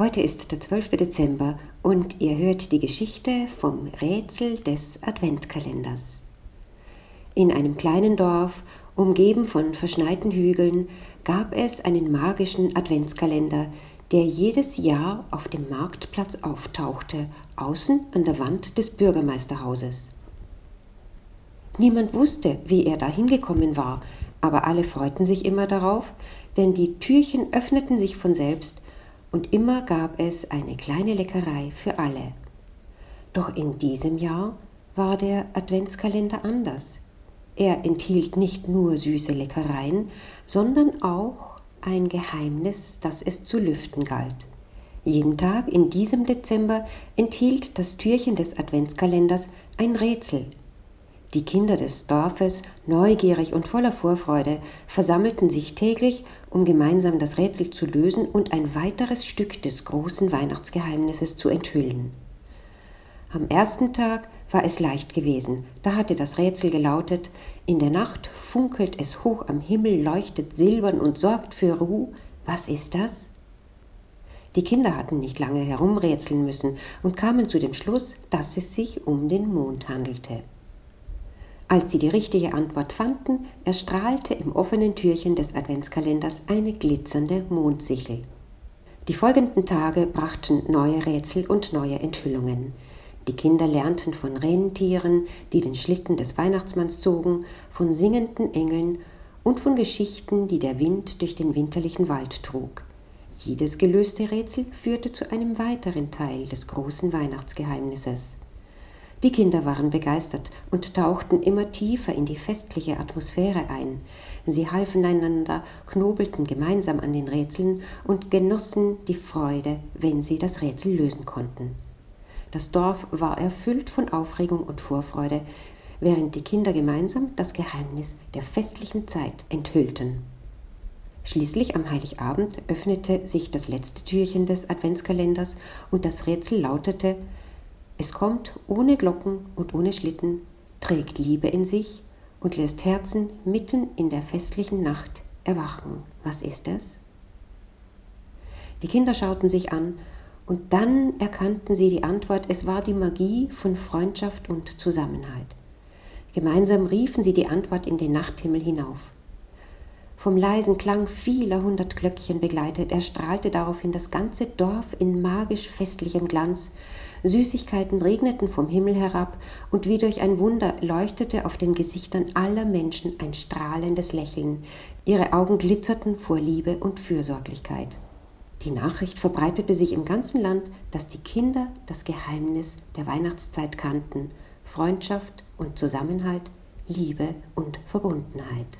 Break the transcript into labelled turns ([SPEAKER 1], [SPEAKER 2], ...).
[SPEAKER 1] Heute ist der 12. Dezember und ihr hört die Geschichte vom Rätsel des Adventkalenders. In einem kleinen Dorf, umgeben von verschneiten Hügeln, gab es einen magischen Adventskalender, der jedes Jahr auf dem Marktplatz auftauchte, außen an der Wand des Bürgermeisterhauses. Niemand wusste, wie er da hingekommen war, aber alle freuten sich immer darauf, denn die Türchen öffneten sich von selbst und immer gab es eine kleine Leckerei für alle. Doch in diesem Jahr war der Adventskalender anders. Er enthielt nicht nur süße Leckereien, sondern auch ein Geheimnis, das es zu lüften galt. Jeden Tag in diesem Dezember enthielt das Türchen des Adventskalenders ein Rätsel, die Kinder des Dorfes, neugierig und voller Vorfreude, versammelten sich täglich, um gemeinsam das Rätsel zu lösen und ein weiteres Stück des großen Weihnachtsgeheimnisses zu enthüllen. Am ersten Tag war es leicht gewesen, da hatte das Rätsel gelautet In der Nacht funkelt es hoch am Himmel, leuchtet silbern und sorgt für Ruh. Was ist das? Die Kinder hatten nicht lange herumrätseln müssen und kamen zu dem Schluss, dass es sich um den Mond handelte. Als sie die richtige Antwort fanden, erstrahlte im offenen Türchen des Adventskalenders eine glitzernde Mondsichel. Die folgenden Tage brachten neue Rätsel und neue Enthüllungen. Die Kinder lernten von Rentieren, die den Schlitten des Weihnachtsmanns zogen, von singenden Engeln und von Geschichten, die der Wind durch den winterlichen Wald trug. Jedes gelöste Rätsel führte zu einem weiteren Teil des großen Weihnachtsgeheimnisses. Die Kinder waren begeistert und tauchten immer tiefer in die festliche Atmosphäre ein. Sie halfen einander, knobelten gemeinsam an den Rätseln und genossen die Freude, wenn sie das Rätsel lösen konnten. Das Dorf war erfüllt von Aufregung und Vorfreude, während die Kinder gemeinsam das Geheimnis der festlichen Zeit enthüllten. Schließlich am Heiligabend öffnete sich das letzte Türchen des Adventskalenders und das Rätsel lautete es kommt ohne Glocken und ohne Schlitten, trägt Liebe in sich und lässt Herzen mitten in der festlichen Nacht erwachen. Was ist es? Die Kinder schauten sich an und dann erkannten sie die Antwort, es war die Magie von Freundschaft und Zusammenhalt. Gemeinsam riefen sie die Antwort in den Nachthimmel hinauf. Vom leisen Klang vieler hundert Glöckchen begleitet, erstrahlte daraufhin das ganze Dorf in magisch festlichem Glanz, Süßigkeiten regneten vom Himmel herab, und wie durch ein Wunder leuchtete auf den Gesichtern aller Menschen ein strahlendes Lächeln, ihre Augen glitzerten vor Liebe und Fürsorglichkeit. Die Nachricht verbreitete sich im ganzen Land, dass die Kinder das Geheimnis der Weihnachtszeit kannten Freundschaft und Zusammenhalt, Liebe und Verbundenheit.